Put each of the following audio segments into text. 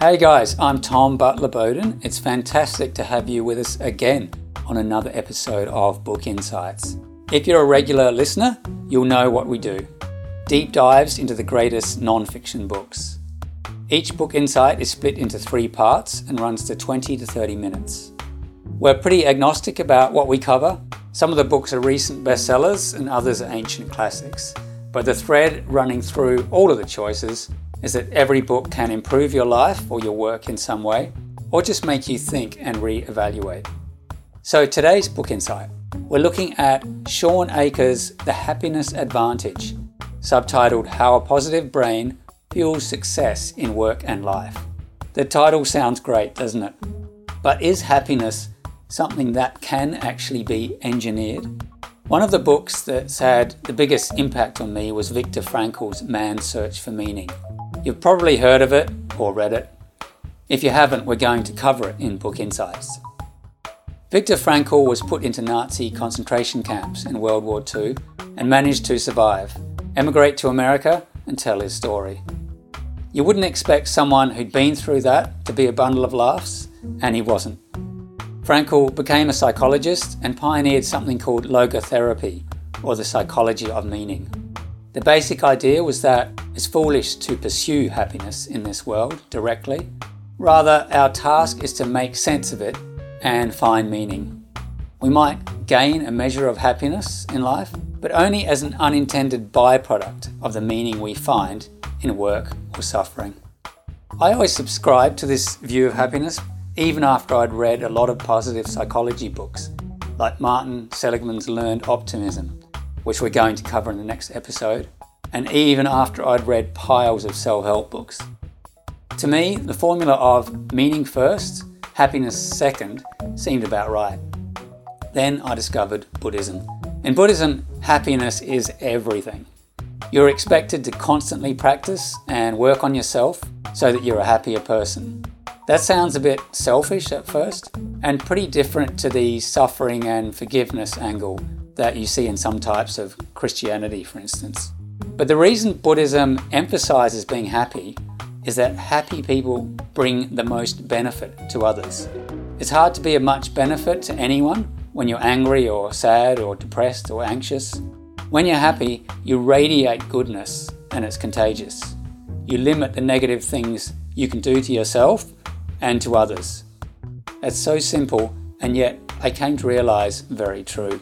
Hey guys, I'm Tom Butler Bowdon. It's fantastic to have you with us again on another episode of Book Insights. If you're a regular listener, you'll know what we do deep dives into the greatest non fiction books. Each book insight is split into three parts and runs to 20 to 30 minutes. We're pretty agnostic about what we cover. Some of the books are recent bestsellers and others are ancient classics. But the thread running through all of the choices is that every book can improve your life or your work in some way, or just make you think and re-evaluate. So today's book insight, we're looking at Shawn Achor's The Happiness Advantage, subtitled How a Positive Brain Fuels Success in Work and Life. The title sounds great, doesn't it? But is happiness something that can actually be engineered? One of the books that's had the biggest impact on me was Viktor Frankl's Man's Search for Meaning. You've probably heard of it or read it. If you haven't, we're going to cover it in Book Insights. Viktor Frankl was put into Nazi concentration camps in World War II and managed to survive, emigrate to America, and tell his story. You wouldn't expect someone who'd been through that to be a bundle of laughs, and he wasn't. Frankl became a psychologist and pioneered something called logotherapy, or the psychology of meaning. The basic idea was that it's foolish to pursue happiness in this world directly. Rather, our task is to make sense of it and find meaning. We might gain a measure of happiness in life, but only as an unintended byproduct of the meaning we find in work or suffering. I always subscribed to this view of happiness even after I'd read a lot of positive psychology books, like Martin Seligman's Learned Optimism which we're going to cover in the next episode, and even after I'd read piles of self help books. To me, the formula of meaning first, happiness second seemed about right. Then I discovered Buddhism. In Buddhism, happiness is everything. You're expected to constantly practice and work on yourself so that you're a happier person. That sounds a bit selfish at first, and pretty different to the suffering and forgiveness angle that you see in some types of Christianity, for instance. But the reason Buddhism emphasizes being happy is that happy people bring the most benefit to others. It's hard to be of much benefit to anyone when you're angry or sad or depressed or anxious. When you're happy, you radiate goodness and it's contagious. You limit the negative things you can do to yourself and to others. It's so simple, and yet I came to realize very true.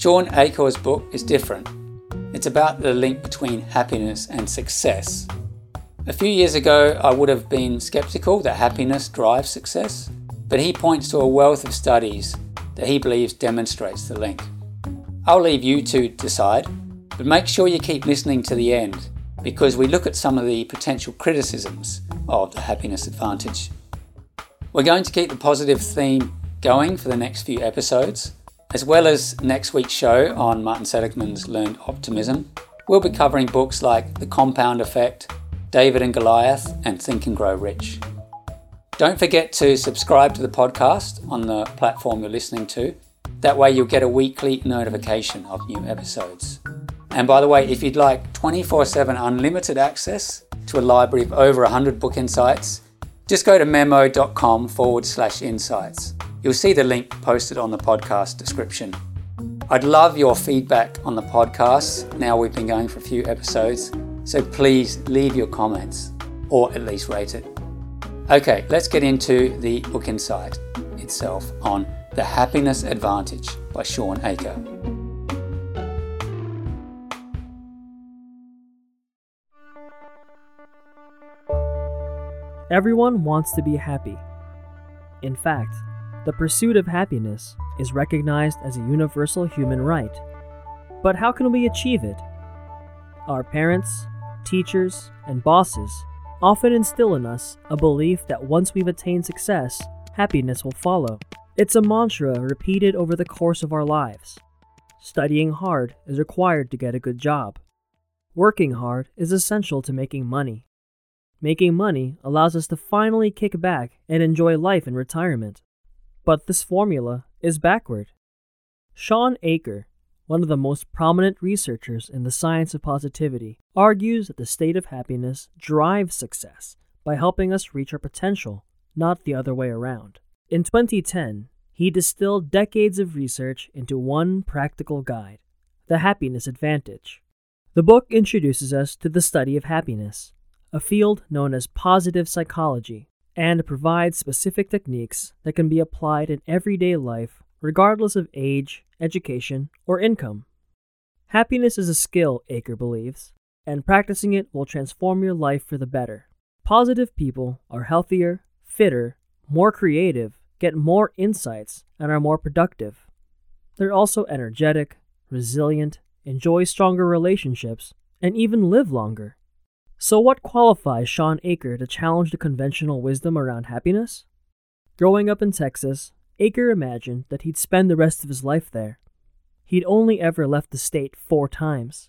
Shawn Achor's book is different. It's about the link between happiness and success. A few years ago, I would have been skeptical that happiness drives success, but he points to a wealth of studies that he believes demonstrates the link. I'll leave you to decide, but make sure you keep listening to the end because we look at some of the potential criticisms of the happiness advantage. We're going to keep the positive theme going for the next few episodes. As well as next week's show on Martin Seligman's Learned Optimism, we'll be covering books like The Compound Effect, David and Goliath, and Think and Grow Rich. Don't forget to subscribe to the podcast on the platform you're listening to. That way, you'll get a weekly notification of new episodes. And by the way, if you'd like 24 7 unlimited access to a library of over 100 book insights, just go to memod.com forward slash insights. You'll see the link posted on the podcast description. I'd love your feedback on the podcast now we've been going for a few episodes, so please leave your comments or at least rate it. Okay, let's get into the book insight itself on The Happiness Advantage by Shawn Achor. Everyone wants to be happy. In fact, the pursuit of happiness is recognized as a universal human right. But how can we achieve it? Our parents, teachers, and bosses often instill in us a belief that once we've attained success, happiness will follow. It's a mantra repeated over the course of our lives. Studying hard is required to get a good job. Working hard is essential to making money. Making money allows us to finally kick back and enjoy life in retirement. But this formula is backward. Shawn Achor, one of the most prominent researchers in the science of positivity, argues that the state of happiness drives success by helping us reach our potential, not the other way around. In 2010, he distilled decades of research into one practical guide The Happiness Advantage. The book introduces us to the study of happiness, a field known as positive psychology, and provides specific techniques that can be applied in everyday life regardless of age, education, or income. Happiness is a skill, Achor believes, and practicing it will transform your life for the better. Positive people are healthier, fitter, more creative, get more insights, and are more productive. They're also energetic, resilient, enjoy stronger relationships, and even live longer. So, what qualifies Shawn Achor to challenge the conventional wisdom around happiness? Growing up in Texas, Achor imagined that he'd spend the rest of his life there. He'd only ever left the state four times.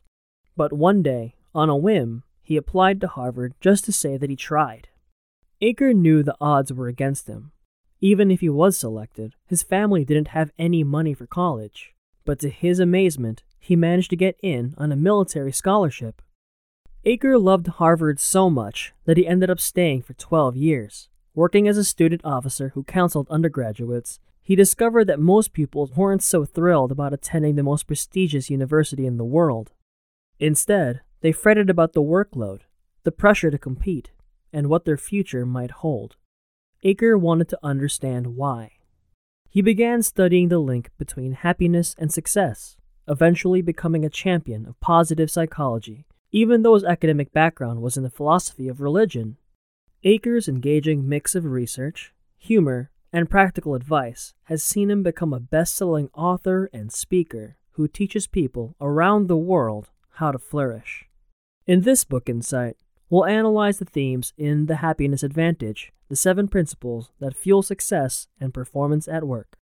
But one day, on a whim, he applied to Harvard just to say that he tried. Achor knew the odds were against him. Even if he was selected, his family didn't have any money for college. But to his amazement, he managed to get in on a military scholarship Achor loved Harvard so much that he ended up staying for 12 years. Working as a student officer who counseled undergraduates, he discovered that most pupils weren't so thrilled about attending the most prestigious university in the world. Instead, they fretted about the workload, the pressure to compete, and what their future might hold. Achor wanted to understand why. He began studying the link between happiness and success, eventually becoming a champion of positive psychology even though his academic background was in the philosophy of religion. Achor's engaging mix of research, humor, and practical advice has seen him become a best selling author and speaker who teaches people around the world how to flourish. In this book insight, we'll analyze the themes in The Happiness Advantage, the seven principles that fuel success and performance at work.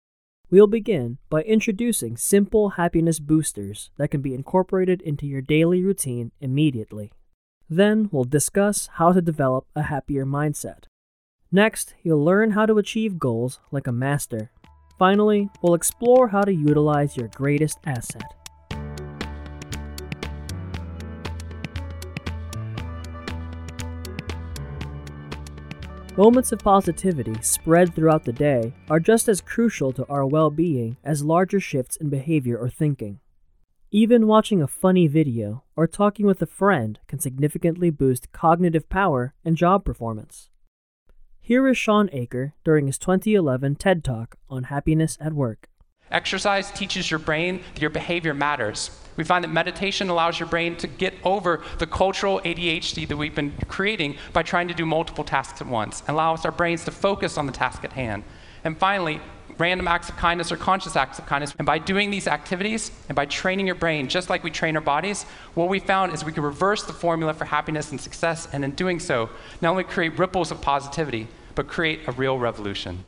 We'll begin by introducing simple happiness boosters that can be incorporated into your daily routine immediately. Then we'll discuss how to develop a happier mindset. Next, you'll learn how to achieve goals like a master. Finally, we'll explore how to utilize your greatest asset Moments of positivity spread throughout the day are just as crucial to our well being as larger shifts in behavior or thinking. Even watching a funny video or talking with a friend can significantly boost cognitive power and job performance. Here is Shawn Achor during his 2011 TED Talk on happiness at work. Exercise teaches your brain that your behavior matters. We find that meditation allows your brain to get over the cultural ADHD that we've been creating by trying to do multiple tasks at once, and allows our brains to focus on the task at hand. And finally, random acts of kindness or conscious acts of kindness. And by doing these activities and by training your brain, just like we train our bodies, what we found is we can reverse the formula for happiness and success, and in doing so, not only create ripples of positivity, but create a real revolution.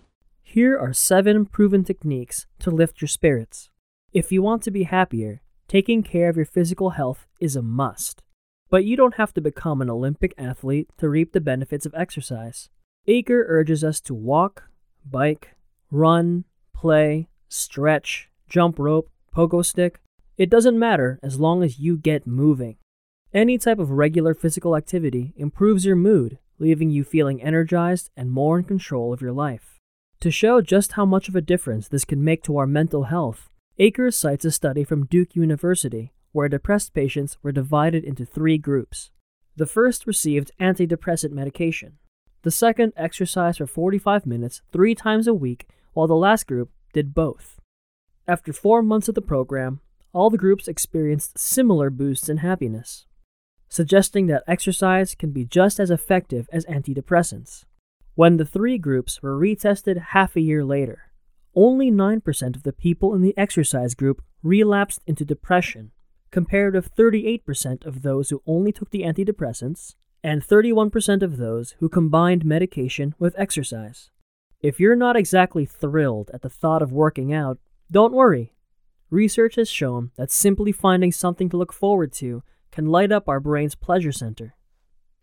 Here are seven proven techniques to lift your spirits. If you want to be happier, taking care of your physical health is a must. But you don't have to become an Olympic athlete to reap the benefits of exercise. Achor urges us to walk, bike, run, play, stretch, jump rope, pogo stick. It doesn't matter as long as you get moving. Any type of regular physical activity improves your mood, leaving you feeling energized and more in control of your life. To show just how much of a difference this can make to our mental health, Achor cites a study from Duke University where depressed patients were divided into three groups. The first received antidepressant medication. The second exercised for 45 minutes three times a week, while the last group did both. After four months of the program, all the groups experienced similar boosts in happiness, suggesting that exercise can be just as effective as antidepressants. When the three groups were retested half a year later, only 9% of the people in the exercise group relapsed into depression, compared with 38% of those who only took the antidepressants and 31% of those who combined medication with exercise. If you're not exactly thrilled at the thought of working out, don't worry. Research has shown that simply finding something to look forward to can light up our brain's pleasure center.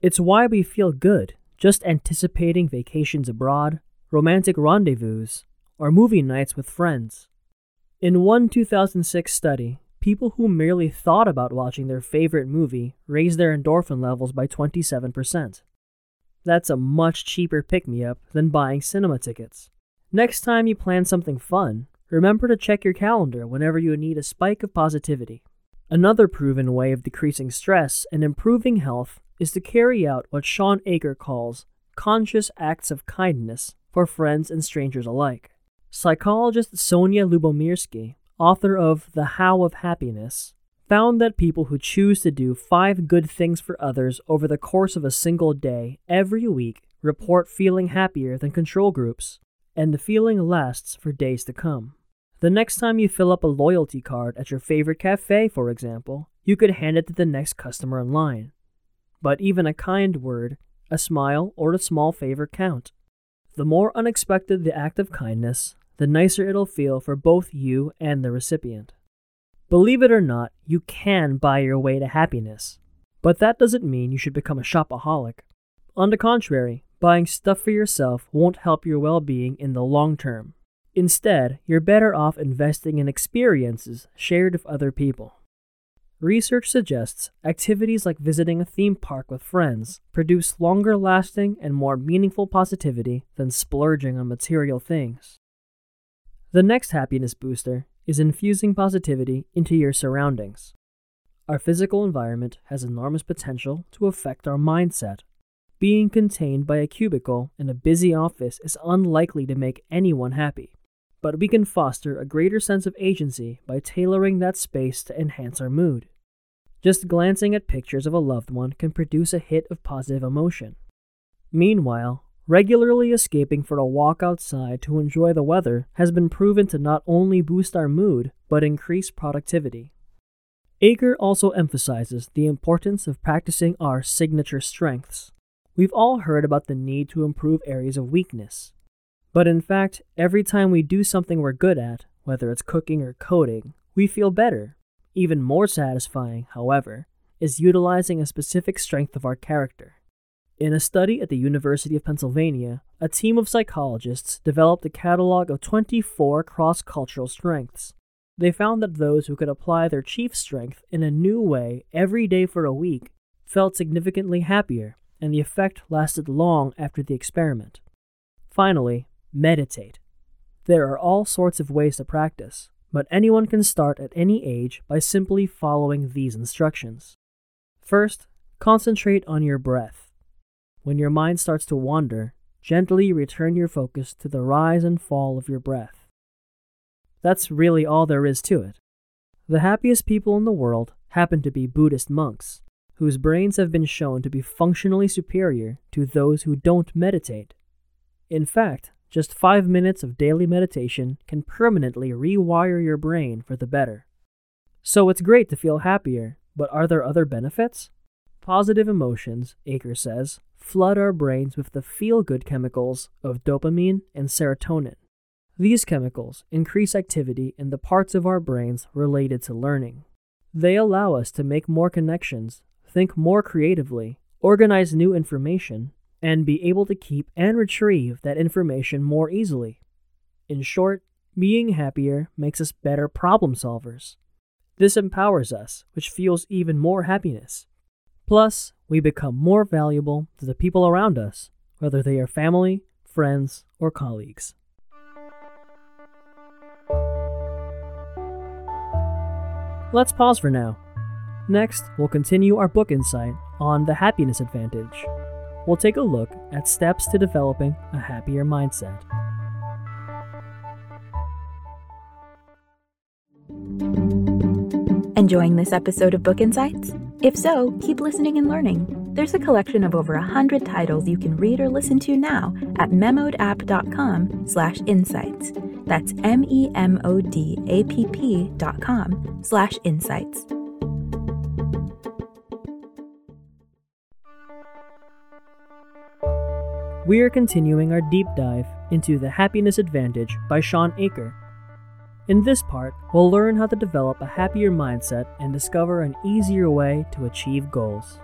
It's why we feel good just anticipating vacations abroad, romantic rendezvous, or movie nights with friends. In one 2006 study, people who merely thought about watching their favorite movie raised their endorphin levels by 27%. That's a much cheaper pick me up than buying cinema tickets. Next time you plan something fun, remember to check your calendar whenever you need a spike of positivity. Another proven way of decreasing stress and improving health is to carry out what Shawn Achor calls conscious acts of kindness for friends and strangers alike. Psychologist Sonja Lyubomirsky, author of The How of Happiness, found that people who choose to do five good things for others over the course of a single day every week report feeling happier than control groups, and the feeling lasts for days to come. The next time you fill up a loyalty card at your favorite cafe, for example, you could hand it to the next customer in line. But even a kind word, a smile, or a small favor count. The more unexpected the act of kindness, the nicer it'll feel for both you and the recipient. Believe it or not, you can buy your way to happiness. But that doesn't mean you should become a shopaholic. On the contrary, buying stuff for yourself won't help your well being in the long term. Instead, you're better off investing in experiences shared with other people. Research suggests activities like visiting a theme park with friends produce longer lasting and more meaningful positivity than splurging on material things. The next happiness booster is infusing positivity into your surroundings. Our physical environment has enormous potential to affect our mindset. Being contained by a cubicle in a busy office is unlikely to make anyone happy, but we can foster a greater sense of agency by tailoring that space to enhance our mood. Just glancing at pictures of a loved one can produce a hit of positive emotion. Meanwhile, Regularly escaping for a walk outside to enjoy the weather has been proven to not only boost our mood, but increase productivity. Achor also emphasizes the importance of practicing our signature strengths. We've all heard about the need to improve areas of weakness. But in fact, every time we do something we're good at, whether it's cooking or coding, we feel better. Even more satisfying, however, is utilizing a specific strength of our character. In a study at the University of Pennsylvania, a team of psychologists developed a catalog of 24 cross cultural strengths. They found that those who could apply their chief strength in a new way every day for a week felt significantly happier, and the effect lasted long after the experiment. Finally, meditate. There are all sorts of ways to practice, but anyone can start at any age by simply following these instructions. First, concentrate on your breath. When your mind starts to wander, gently return your focus to the rise and fall of your breath. That's really all there is to it. The happiest people in the world happen to be Buddhist monks, whose brains have been shown to be functionally superior to those who don't meditate. In fact, just five minutes of daily meditation can permanently rewire your brain for the better. So it's great to feel happier, but are there other benefits? Positive emotions, Achor says, flood our brains with the feel good chemicals of dopamine and serotonin. These chemicals increase activity in the parts of our brains related to learning. They allow us to make more connections, think more creatively, organize new information, and be able to keep and retrieve that information more easily. In short, being happier makes us better problem solvers. This empowers us, which fuels even more happiness. Plus, we become more valuable to the people around us, whether they are family, friends, or colleagues. Let's pause for now. Next, we'll continue our book insight on the happiness advantage. We'll take a look at steps to developing a happier mindset. Enjoying this episode of Book Insights? If so, keep listening and learning. There's a collection of over a hundred titles you can read or listen to now at memodapp.com slash insights. That's M-E-M-O-D-A-P-P dot com slash insights. We are continuing our deep dive into The Happiness Advantage by Shawn Achor in this part, we'll learn how to develop a happier mindset and discover an easier way to achieve goals.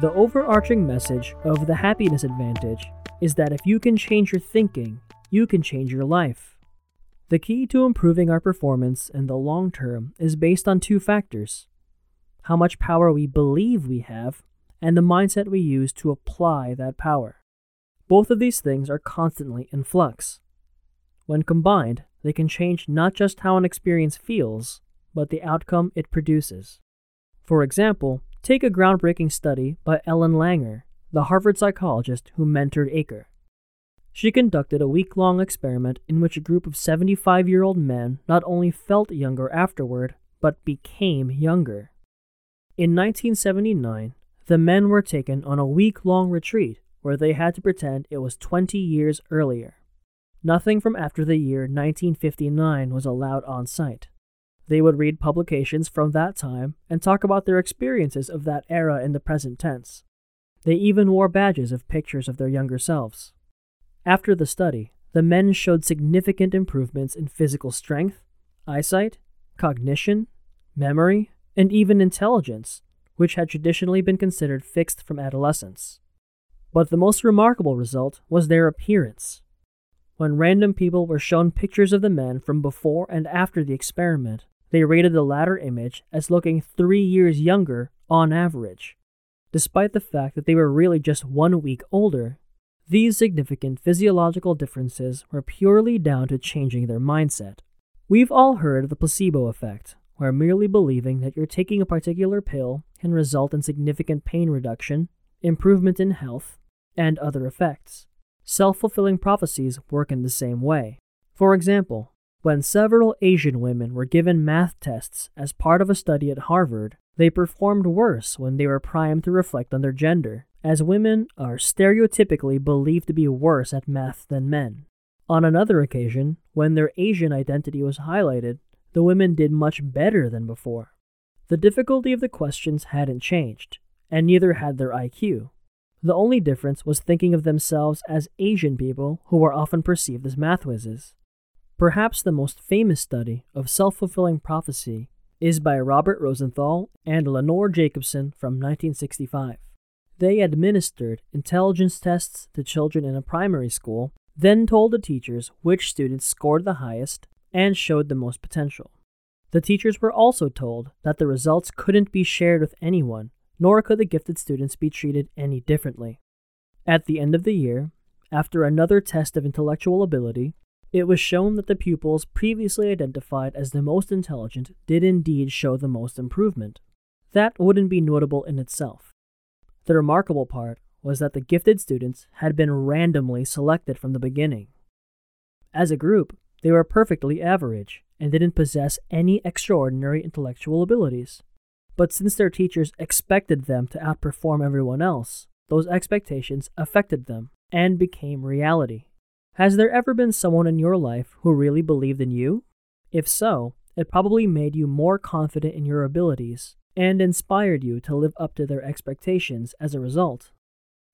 The overarching message of the happiness advantage is that if you can change your thinking, you can change your life. The key to improving our performance in the long term is based on two factors. how much power we believe we have, and the mindset we use to apply that power. Both of these things are constantly in flux. When combined, they can change not just how an experience feels, but the outcome it produces. For example, take a groundbreaking study by Ellen Langer, the Harvard psychologist who mentored Achor. She conducted a week long experiment in which a group of 75 year old men not only felt younger afterward, but became younger. In 1979, the men were taken on a week long retreat where they had to pretend it was 20 years earlier. Nothing from after the year 1959 was allowed on site. They would read publications from that time and talk about their experiences of that era in the present tense. They even wore badges of pictures of their younger selves. After the study, the men showed significant improvements in physical strength, eyesight, cognition, memory, and even intelligence, which had traditionally been considered fixed from adolescence. But the most remarkable result was their appearance. When random people were shown pictures of the men from before and after the experiment, they rated the latter image as looking three years younger on average. Despite the fact that they were really just one week older, these significant physiological differences were purely down to changing their mindset. We've all heard of the placebo effect, where merely believing that you're taking a particular pill can result in significant pain reduction, improvement in health, and other effects. Self fulfilling prophecies work in the same way. For example, when several Asian women were given math tests as part of a study at Harvard, they performed worse when they were primed to reflect on their gender, as women are stereotypically believed to be worse at math than men. On another occasion, when their Asian identity was highlighted, the women did much better than before. The difficulty of the questions hadn't changed, and neither had their IQ. The only difference was thinking of themselves as Asian people who were often perceived as math whizzes. Perhaps the most famous study of self fulfilling prophecy is by Robert Rosenthal and Lenore Jacobson from 1965. They administered intelligence tests to children in a primary school, then told the teachers which students scored the highest and showed the most potential. The teachers were also told that the results couldn't be shared with anyone nor could the gifted students be treated any differently. At the end of the year, after another test of intellectual ability, it was shown that the pupils previously identified as the most intelligent did indeed show the most improvement. That wouldn't be notable in itself. The remarkable part was that the gifted students had been randomly selected from the beginning. As a group, they were perfectly average and didn't possess any extraordinary intellectual abilities. But since their teachers expected them to outperform everyone else, those expectations affected them and became reality. Has there ever been someone in your life who really believed in you? If so, it probably made you more confident in your abilities and inspired you to live up to their expectations as a result.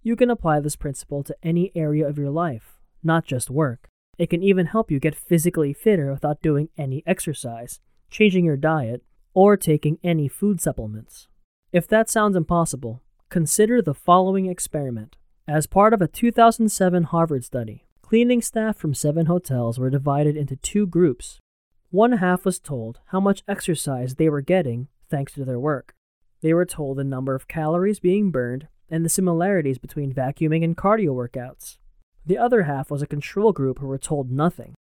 You can apply this principle to any area of your life, not just work. It can even help you get physically fitter without doing any exercise, changing your diet, or taking any food supplements. If that sounds impossible, consider the following experiment. As part of a 2007 Harvard study, cleaning staff from seven hotels were divided into two groups. One half was told how much exercise they were getting thanks to their work. They were told the number of calories being burned and the similarities between vacuuming and cardio workouts. The other half was a control group who were told nothing.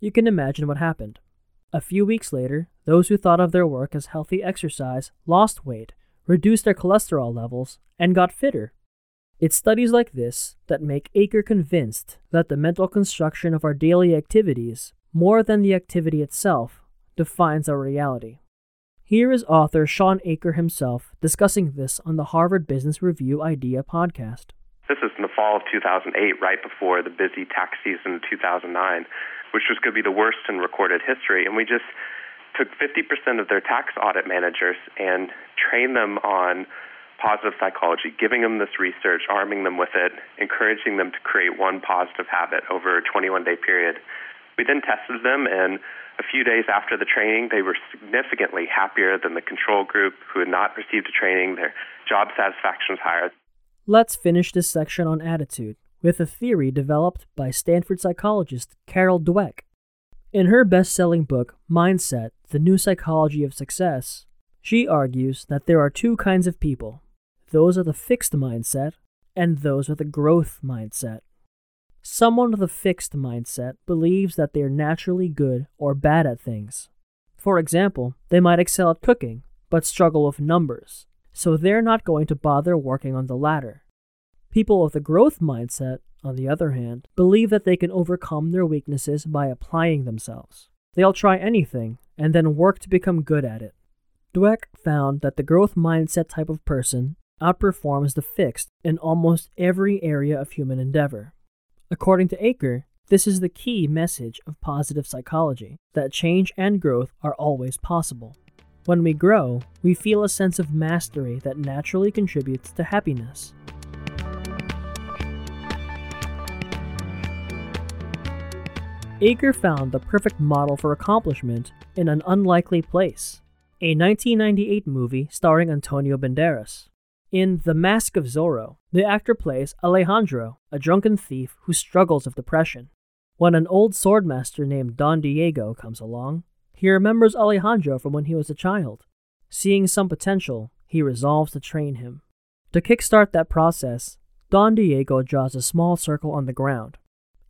You can imagine what happened. A few weeks later, those who thought of their work as healthy exercise lost weight, reduced their cholesterol levels, and got fitter. It's studies like this that make Achor convinced that the mental construction of our daily activities, more than the activity itself, defines our reality. Here is author Shawn Achor himself discussing this on the Harvard Business Review Idea podcast. This is in the fall of 2008, right before the busy tax season of 2009 which was going to be the worst in recorded history. And we just took 50% of their tax audit managers and trained them on positive psychology, giving them this research, arming them with it, encouraging them to create one positive habit over a 21 day period. We then tested them, and a few days after the training, they were significantly happier than the control group who had not received the training. Their job satisfaction was higher. Let's finish this section on attitude with a theory developed by Stanford psychologist Carol Dweck. In her best selling book, Mindset The New Psychology of Success, She argues that there are two kinds of people those with a fixed mindset and those with a growth mindset. Someone with a fixed mindset believes that they are naturally good or bad at things. For example, they might excel at cooking, but struggle with numbers, so they're not going to bother working on the latter. People with a growth mindset, on the other hand, believe that they can overcome their weaknesses by applying themselves. They'll try anything and then work to become good at it. Dweck found that the growth mindset type of person outperforms the fixed in almost every area of human endeavor. According to Achor, this is the key message of positive psychology that change and growth are always possible. When we grow, we feel a sense of mastery that naturally contributes to happiness. Achor found the perfect model for accomplishment in an unlikely place, a 1998 movie starring Antonio Banderas. In The Mask of Zorro, the actor plays Alejandro, a drunken thief who struggles with depression. When an old swordmaster named Don Diego comes along, he remembers Alejandro from when he was a child. Seeing some potential, he resolves to train him. To kickstart that process, Don Diego draws a small circle on the ground,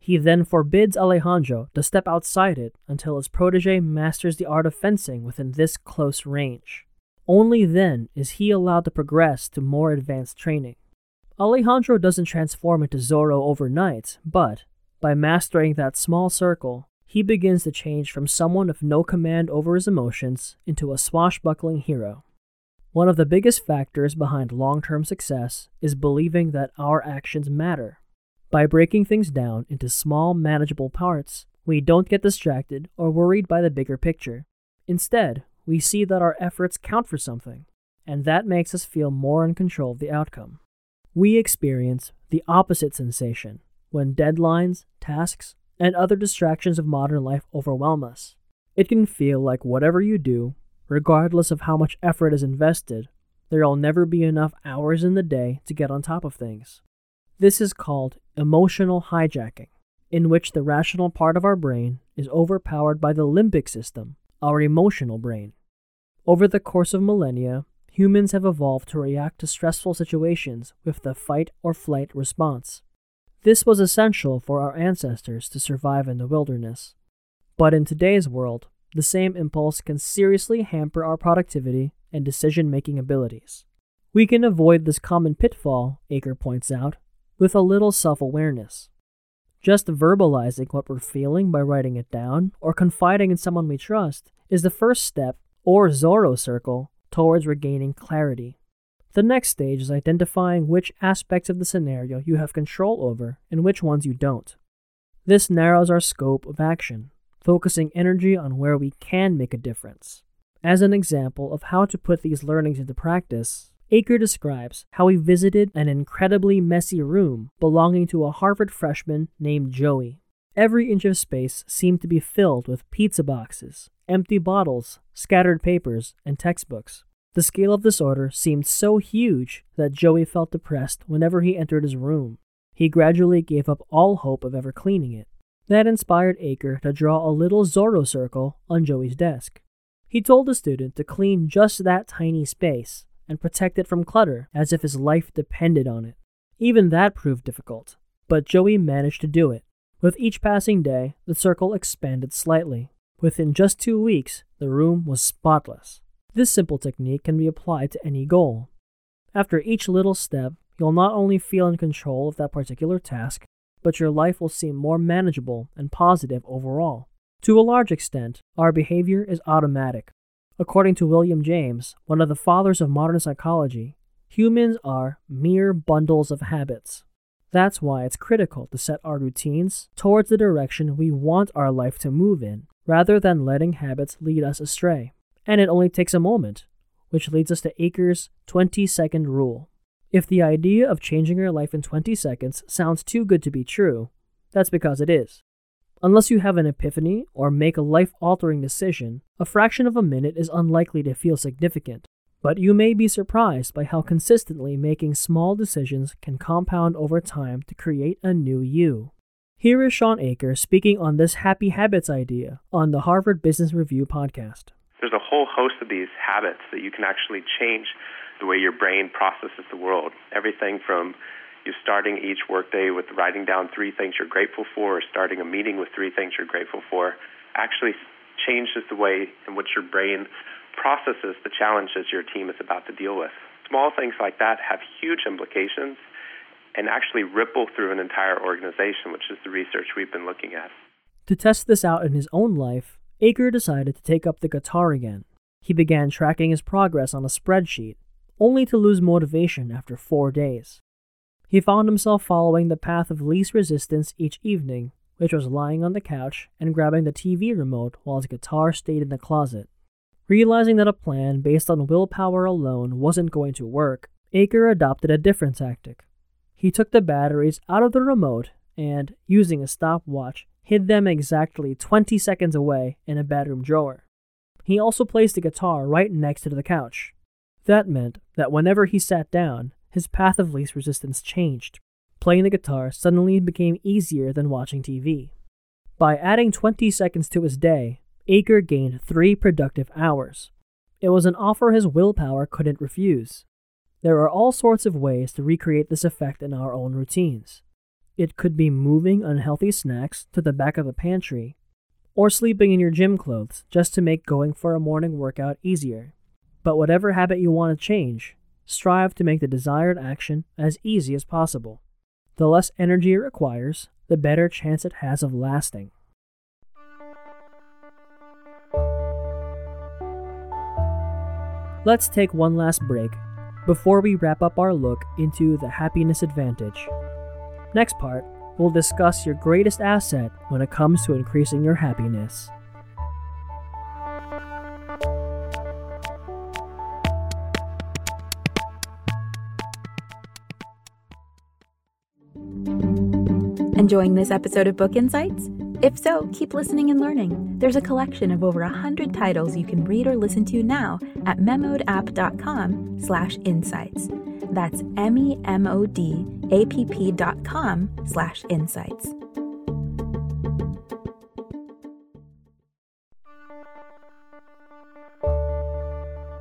he then forbids Alejandro to step outside it until his protege masters the art of fencing within this close range. Only then is he allowed to progress to more advanced training. Alejandro doesn't transform into Zorro overnight, but by mastering that small circle, he begins to change from someone of no command over his emotions into a swashbuckling hero. One of the biggest factors behind long term success is believing that our actions matter by breaking things down into small, manageable parts, we don't get distracted or worried by the bigger picture. Instead, we see that our efforts count for something, and that makes us feel more in control of the outcome. We experience the opposite sensation when deadlines, tasks, and other distractions of modern life overwhelm us. It can feel like whatever you do, regardless of how much effort is invested, there'll never be enough hours in the day to get on top of things. This is called emotional hijacking, in which the rational part of our brain is overpowered by the limbic system, our emotional brain. Over the course of millennia, humans have evolved to react to stressful situations with the fight or flight response. This was essential for our ancestors to survive in the wilderness. But in today's world, the same impulse can seriously hamper our productivity and decision making abilities. We can avoid this common pitfall, Achor points out, with a little self awareness. Just verbalizing what we're feeling by writing it down or confiding in someone we trust is the first step, or Zorro circle, towards regaining clarity. The next stage is identifying which aspects of the scenario you have control over and which ones you don't. This narrows our scope of action, focusing energy on where we can make a difference. As an example of how to put these learnings into practice, Achor describes how he visited an incredibly messy room belonging to a Harvard freshman named Joey. Every inch of space seemed to be filled with pizza boxes, empty bottles, scattered papers, and textbooks. The scale of disorder seemed so huge that Joey felt depressed whenever he entered his room. He gradually gave up all hope of ever cleaning it. That inspired Achor to draw a little Zorro circle on Joey's desk. He told the student to clean just that tiny space and protect it from clutter as if his life depended on it. Even that proved difficult, but Joey managed to do it. With each passing day, the circle expanded slightly. Within just two weeks, the room was spotless. This simple technique can be applied to any goal. After each little step, you'll not only feel in control of that particular task, but your life will seem more manageable and positive overall. To a large extent, our behavior is automatic. According to William James, one of the fathers of modern psychology, humans are mere bundles of habits. That's why it's critical to set our routines towards the direction we want our life to move in, rather than letting habits lead us astray. And it only takes a moment, which leads us to Achor's 20 second rule. If the idea of changing your life in 20 seconds sounds too good to be true, that's because it is. Unless you have an epiphany or make a life altering decision, a fraction of a minute is unlikely to feel significant. But you may be surprised by how consistently making small decisions can compound over time to create a new you. Here is Shawn Achor speaking on this happy habits idea on the Harvard Business Review podcast. There's a whole host of these habits that you can actually change the way your brain processes the world. Everything from you starting each workday with writing down three things you're grateful for, or starting a meeting with three things you're grateful for, actually changes the way in which your brain processes the challenges your team is about to deal with. Small things like that have huge implications and actually ripple through an entire organization, which is the research we've been looking at. To test this out in his own life, Achor decided to take up the guitar again. He began tracking his progress on a spreadsheet, only to lose motivation after four days. He found himself following the path of least resistance each evening, which was lying on the couch and grabbing the TV remote while his guitar stayed in the closet. Realizing that a plan based on willpower alone wasn't going to work, Achor adopted a different tactic. He took the batteries out of the remote and, using a stopwatch, hid them exactly 20 seconds away in a bedroom drawer. He also placed the guitar right next to the couch. That meant that whenever he sat down, his path of least resistance changed. Playing the guitar suddenly became easier than watching TV. By adding 20 seconds to his day, Achor gained three productive hours. It was an offer his willpower couldn't refuse. There are all sorts of ways to recreate this effect in our own routines. It could be moving unhealthy snacks to the back of the pantry, or sleeping in your gym clothes just to make going for a morning workout easier. But whatever habit you want to change, strive to make the desired action as easy as possible. The less energy it requires, the better chance it has of lasting. Let's take one last break before we wrap up our look into the happiness advantage. Next part, we'll discuss your greatest asset when it comes to increasing your happiness. Enjoying this episode of Book Insights? If so, keep listening and learning. There's a collection of over 100 titles you can read or listen to now at memodapp.com slash insights. That's M-E-M-O-D-A-P-P dot com slash insights.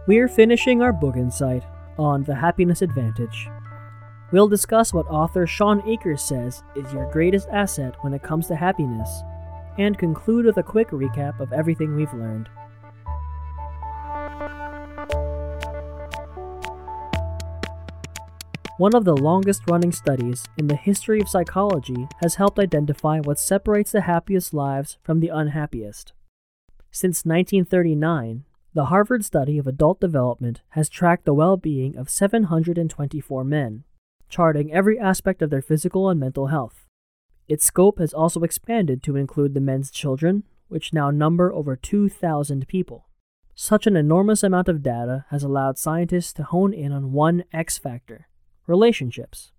We're finishing our book insight on the happiness advantage. We'll discuss what author Shawn Achor says is your greatest asset when it comes to happiness, and conclude with a quick recap of everything we've learned. One of the longest running studies in the history of psychology has helped identify what separates the happiest lives from the unhappiest. Since 1939, the Harvard study of adult development has tracked the well being of 724 men, charting every aspect of their physical and mental health. Its scope has also expanded to include the men's children, which now number over 2,000 people. Such an enormous amount of data has allowed scientists to hone in on one X factor relationships.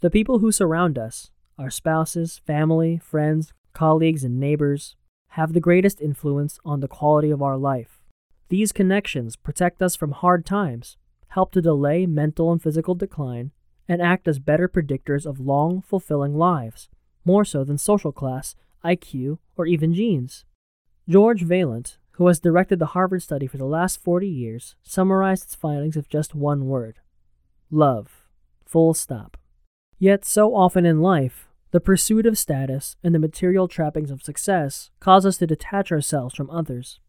The people who surround us, our spouses, family, friends, colleagues, and neighbors, have the greatest influence on the quality of our life. These connections protect us from hard times, help to delay mental and physical decline, and act as better predictors of long, fulfilling lives, more so than social class, IQ, or even genes. George Vaillant, who has directed the Harvard study for the last 40 years, summarized its findings with just one word love. Full stop. Yet, so often in life, the pursuit of status and the material trappings of success cause us to detach ourselves from others.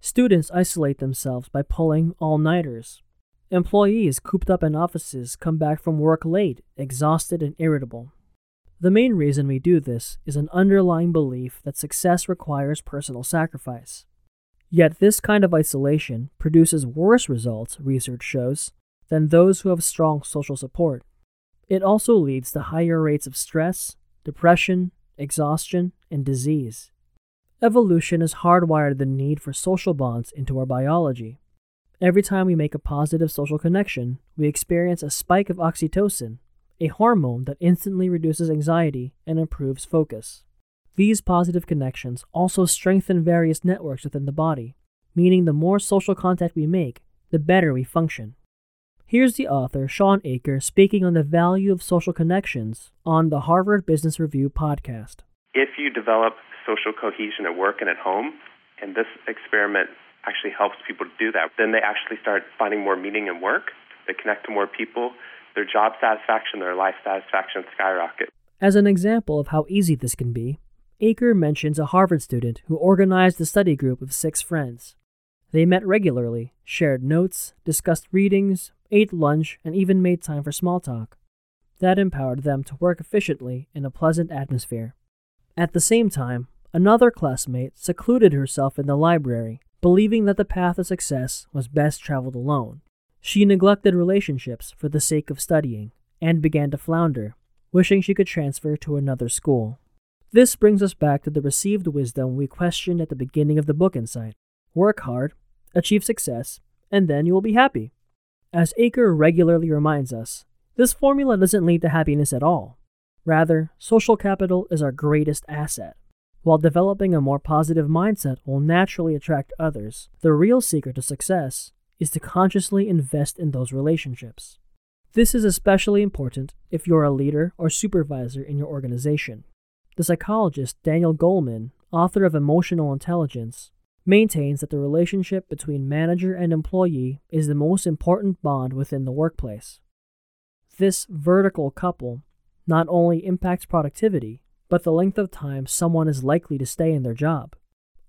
Students isolate themselves by pulling all nighters. Employees cooped up in offices come back from work late, exhausted and irritable. The main reason we do this is an underlying belief that success requires personal sacrifice. Yet, this kind of isolation produces worse results, research shows, than those who have strong social support. It also leads to higher rates of stress, depression, exhaustion, and disease. Evolution has hardwired the need for social bonds into our biology. Every time we make a positive social connection, we experience a spike of oxytocin, a hormone that instantly reduces anxiety and improves focus. These positive connections also strengthen various networks within the body, meaning the more social contact we make, the better we function. Here's the author, Shawn Achor, speaking on the value of social connections on the Harvard Business Review podcast. If you develop social cohesion at work and at home, and this experiment actually helps people to do that. Then they actually start finding more meaning in work. They connect to more people. Their job satisfaction, their life satisfaction skyrocket. As an example of how easy this can be, Achor mentions a Harvard student who organized a study group of six friends. They met regularly, shared notes, discussed readings, ate lunch, and even made time for small talk. That empowered them to work efficiently in a pleasant atmosphere. At the same time, another classmate secluded herself in the library, believing that the path to success was best traveled alone. She neglected relationships for the sake of studying and began to flounder, wishing she could transfer to another school. This brings us back to the received wisdom we questioned at the beginning of the book insight. Work hard, achieve success, and then you will be happy. As Achor regularly reminds us, this formula doesn't lead to happiness at all. Rather, social capital is our greatest asset. While developing a more positive mindset will naturally attract others, the real secret to success is to consciously invest in those relationships. This is especially important if you're a leader or supervisor in your organization. The psychologist Daniel Goleman, author of Emotional Intelligence, maintains that the relationship between manager and employee is the most important bond within the workplace. This vertical couple not only impacts productivity, but the length of time someone is likely to stay in their job.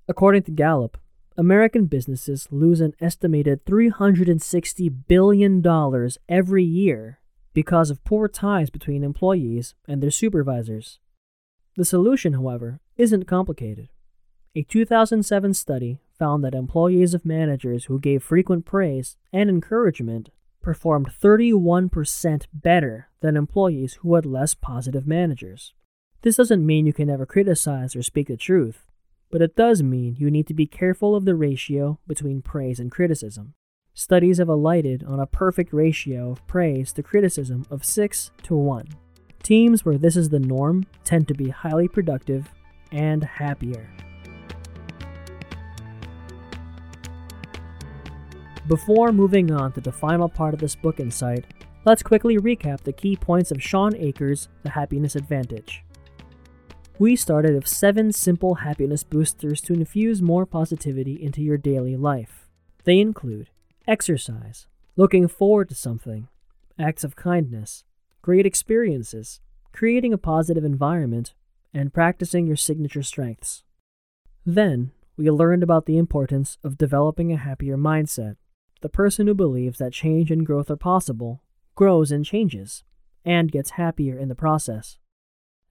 According to Gallup, American businesses lose an estimated $360 billion every year because of poor ties between employees and their supervisors. The solution, however, isn't complicated. A 2007 study found that employees of managers who gave frequent praise and encouragement performed 31% better than employees who had less positive managers. This doesn't mean you can never criticize or speak the truth, but it does mean you need to be careful of the ratio between praise and criticism. Studies have alighted on a perfect ratio of praise to criticism of 6 to 1. Teams where this is the norm tend to be highly productive and happier. Before moving on to the final part of this book insight, let's quickly recap the key points of Shawn Achor's The Happiness Advantage. We started with seven simple happiness boosters to infuse more positivity into your daily life. They include exercise, looking forward to something, acts of kindness, great experiences, creating a positive environment, and practicing your signature strengths. Then, we learned about the importance of developing a happier mindset. The person who believes that change and growth are possible grows and changes, and gets happier in the process.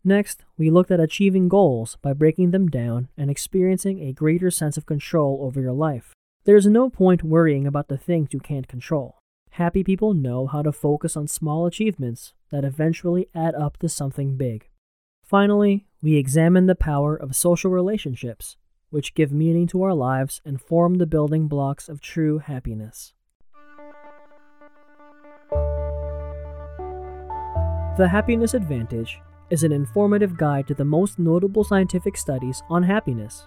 Next, we looked at achieving goals by breaking them down and experiencing a greater sense of control over your life. There is no point worrying about the things you can't control. Happy people know how to focus on small achievements that eventually add up to something big. Finally, we examine the power of social relationships, which give meaning to our lives and form the building blocks of true happiness. The Happiness Advantage is an informative guide to the most notable scientific studies on happiness.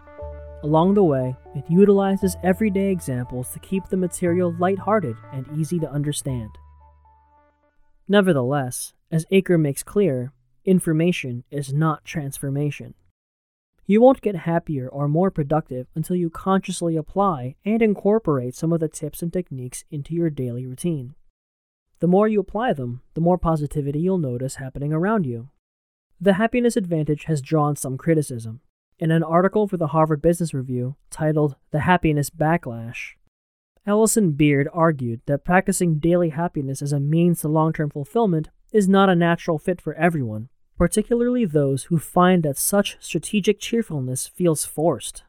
Along the way, it utilizes everyday examples to keep the material lighthearted and easy to understand. Nevertheless, as Achor makes clear, information is not transformation. You won't get happier or more productive until you consciously apply and incorporate some of the tips and techniques into your daily routine. The more you apply them, the more positivity you'll notice happening around you. The happiness advantage has drawn some criticism. In an article for the Harvard Business Review titled The Happiness Backlash, Alison Beard argued that practicing daily happiness as a means to long term fulfillment is not a natural fit for everyone, particularly those who find that such strategic cheerfulness feels forced.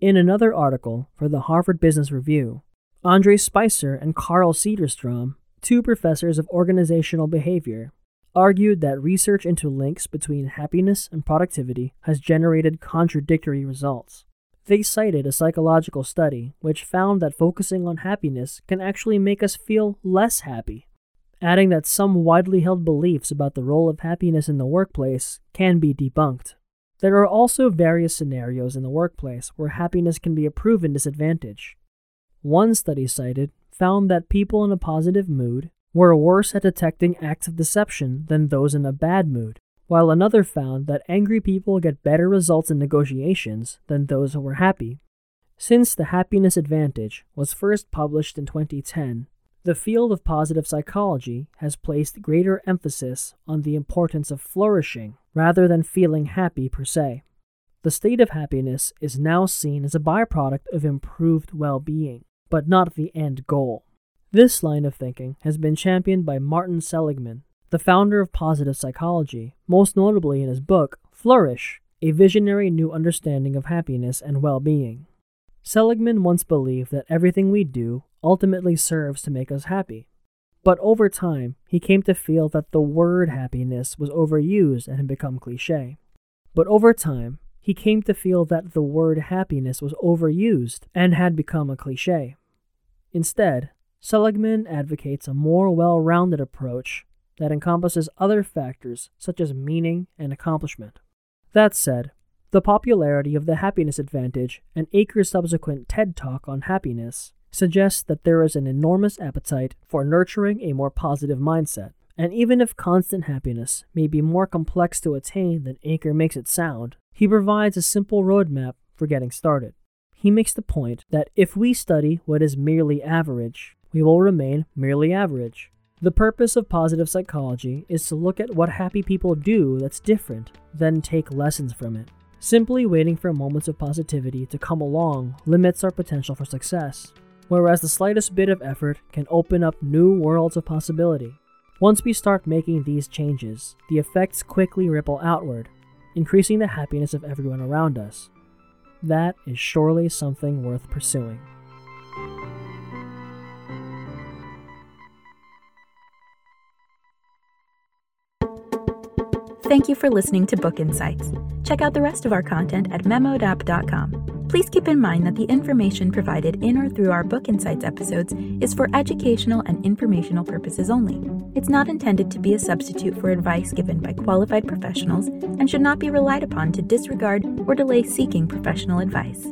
In another article for the Harvard Business Review, Andre Spicer and Carl Cederstrom, two professors of organizational behavior, argued that research into links between happiness and productivity has generated contradictory results. They cited a psychological study which found that focusing on happiness can actually make us feel less happy adding that some widely held beliefs about the role of happiness in the workplace can be debunked. There are also various scenarios in the workplace where happiness can be a proven disadvantage. One study cited found that people in a positive mood were worse at detecting acts of deception than those in a bad mood, while another found that angry people get better results in negotiations than those who were happy. Since The Happiness Advantage was first published in 2010, the field of positive psychology has placed greater emphasis on the importance of flourishing rather than feeling happy per se. The state of happiness is now seen as a byproduct of improved well being, but not the end goal. This line of thinking has been championed by Martin Seligman, the founder of positive psychology, most notably in his book, Flourish A Visionary New Understanding of Happiness and Well Being. Seligman once believed that everything we do ultimately serves to make us happy. But over time, he came to feel that the word happiness was overused and had become cliche. But over time, he came to feel that the word happiness was overused and had become a cliche. Instead, Seligman advocates a more well rounded approach that encompasses other factors such as meaning and accomplishment. That said, the popularity of the happiness advantage and Achor's subsequent TED Talk on happiness suggests that there is an enormous appetite for nurturing a more positive mindset. And even if constant happiness may be more complex to attain than Achor makes it sound, he provides a simple roadmap for getting started. He makes the point that if we study what is merely average, we will remain merely average. The purpose of positive psychology is to look at what happy people do that's different, then take lessons from it. Simply waiting for moments of positivity to come along limits our potential for success, whereas the slightest bit of effort can open up new worlds of possibility. Once we start making these changes, the effects quickly ripple outward, increasing the happiness of everyone around us. That is surely something worth pursuing. Thank you for listening to Book Insights. Check out the rest of our content at memodapp.com. Please keep in mind that the information provided in or through our Book Insights episodes is for educational and informational purposes only. It's not intended to be a substitute for advice given by qualified professionals and should not be relied upon to disregard or delay seeking professional advice.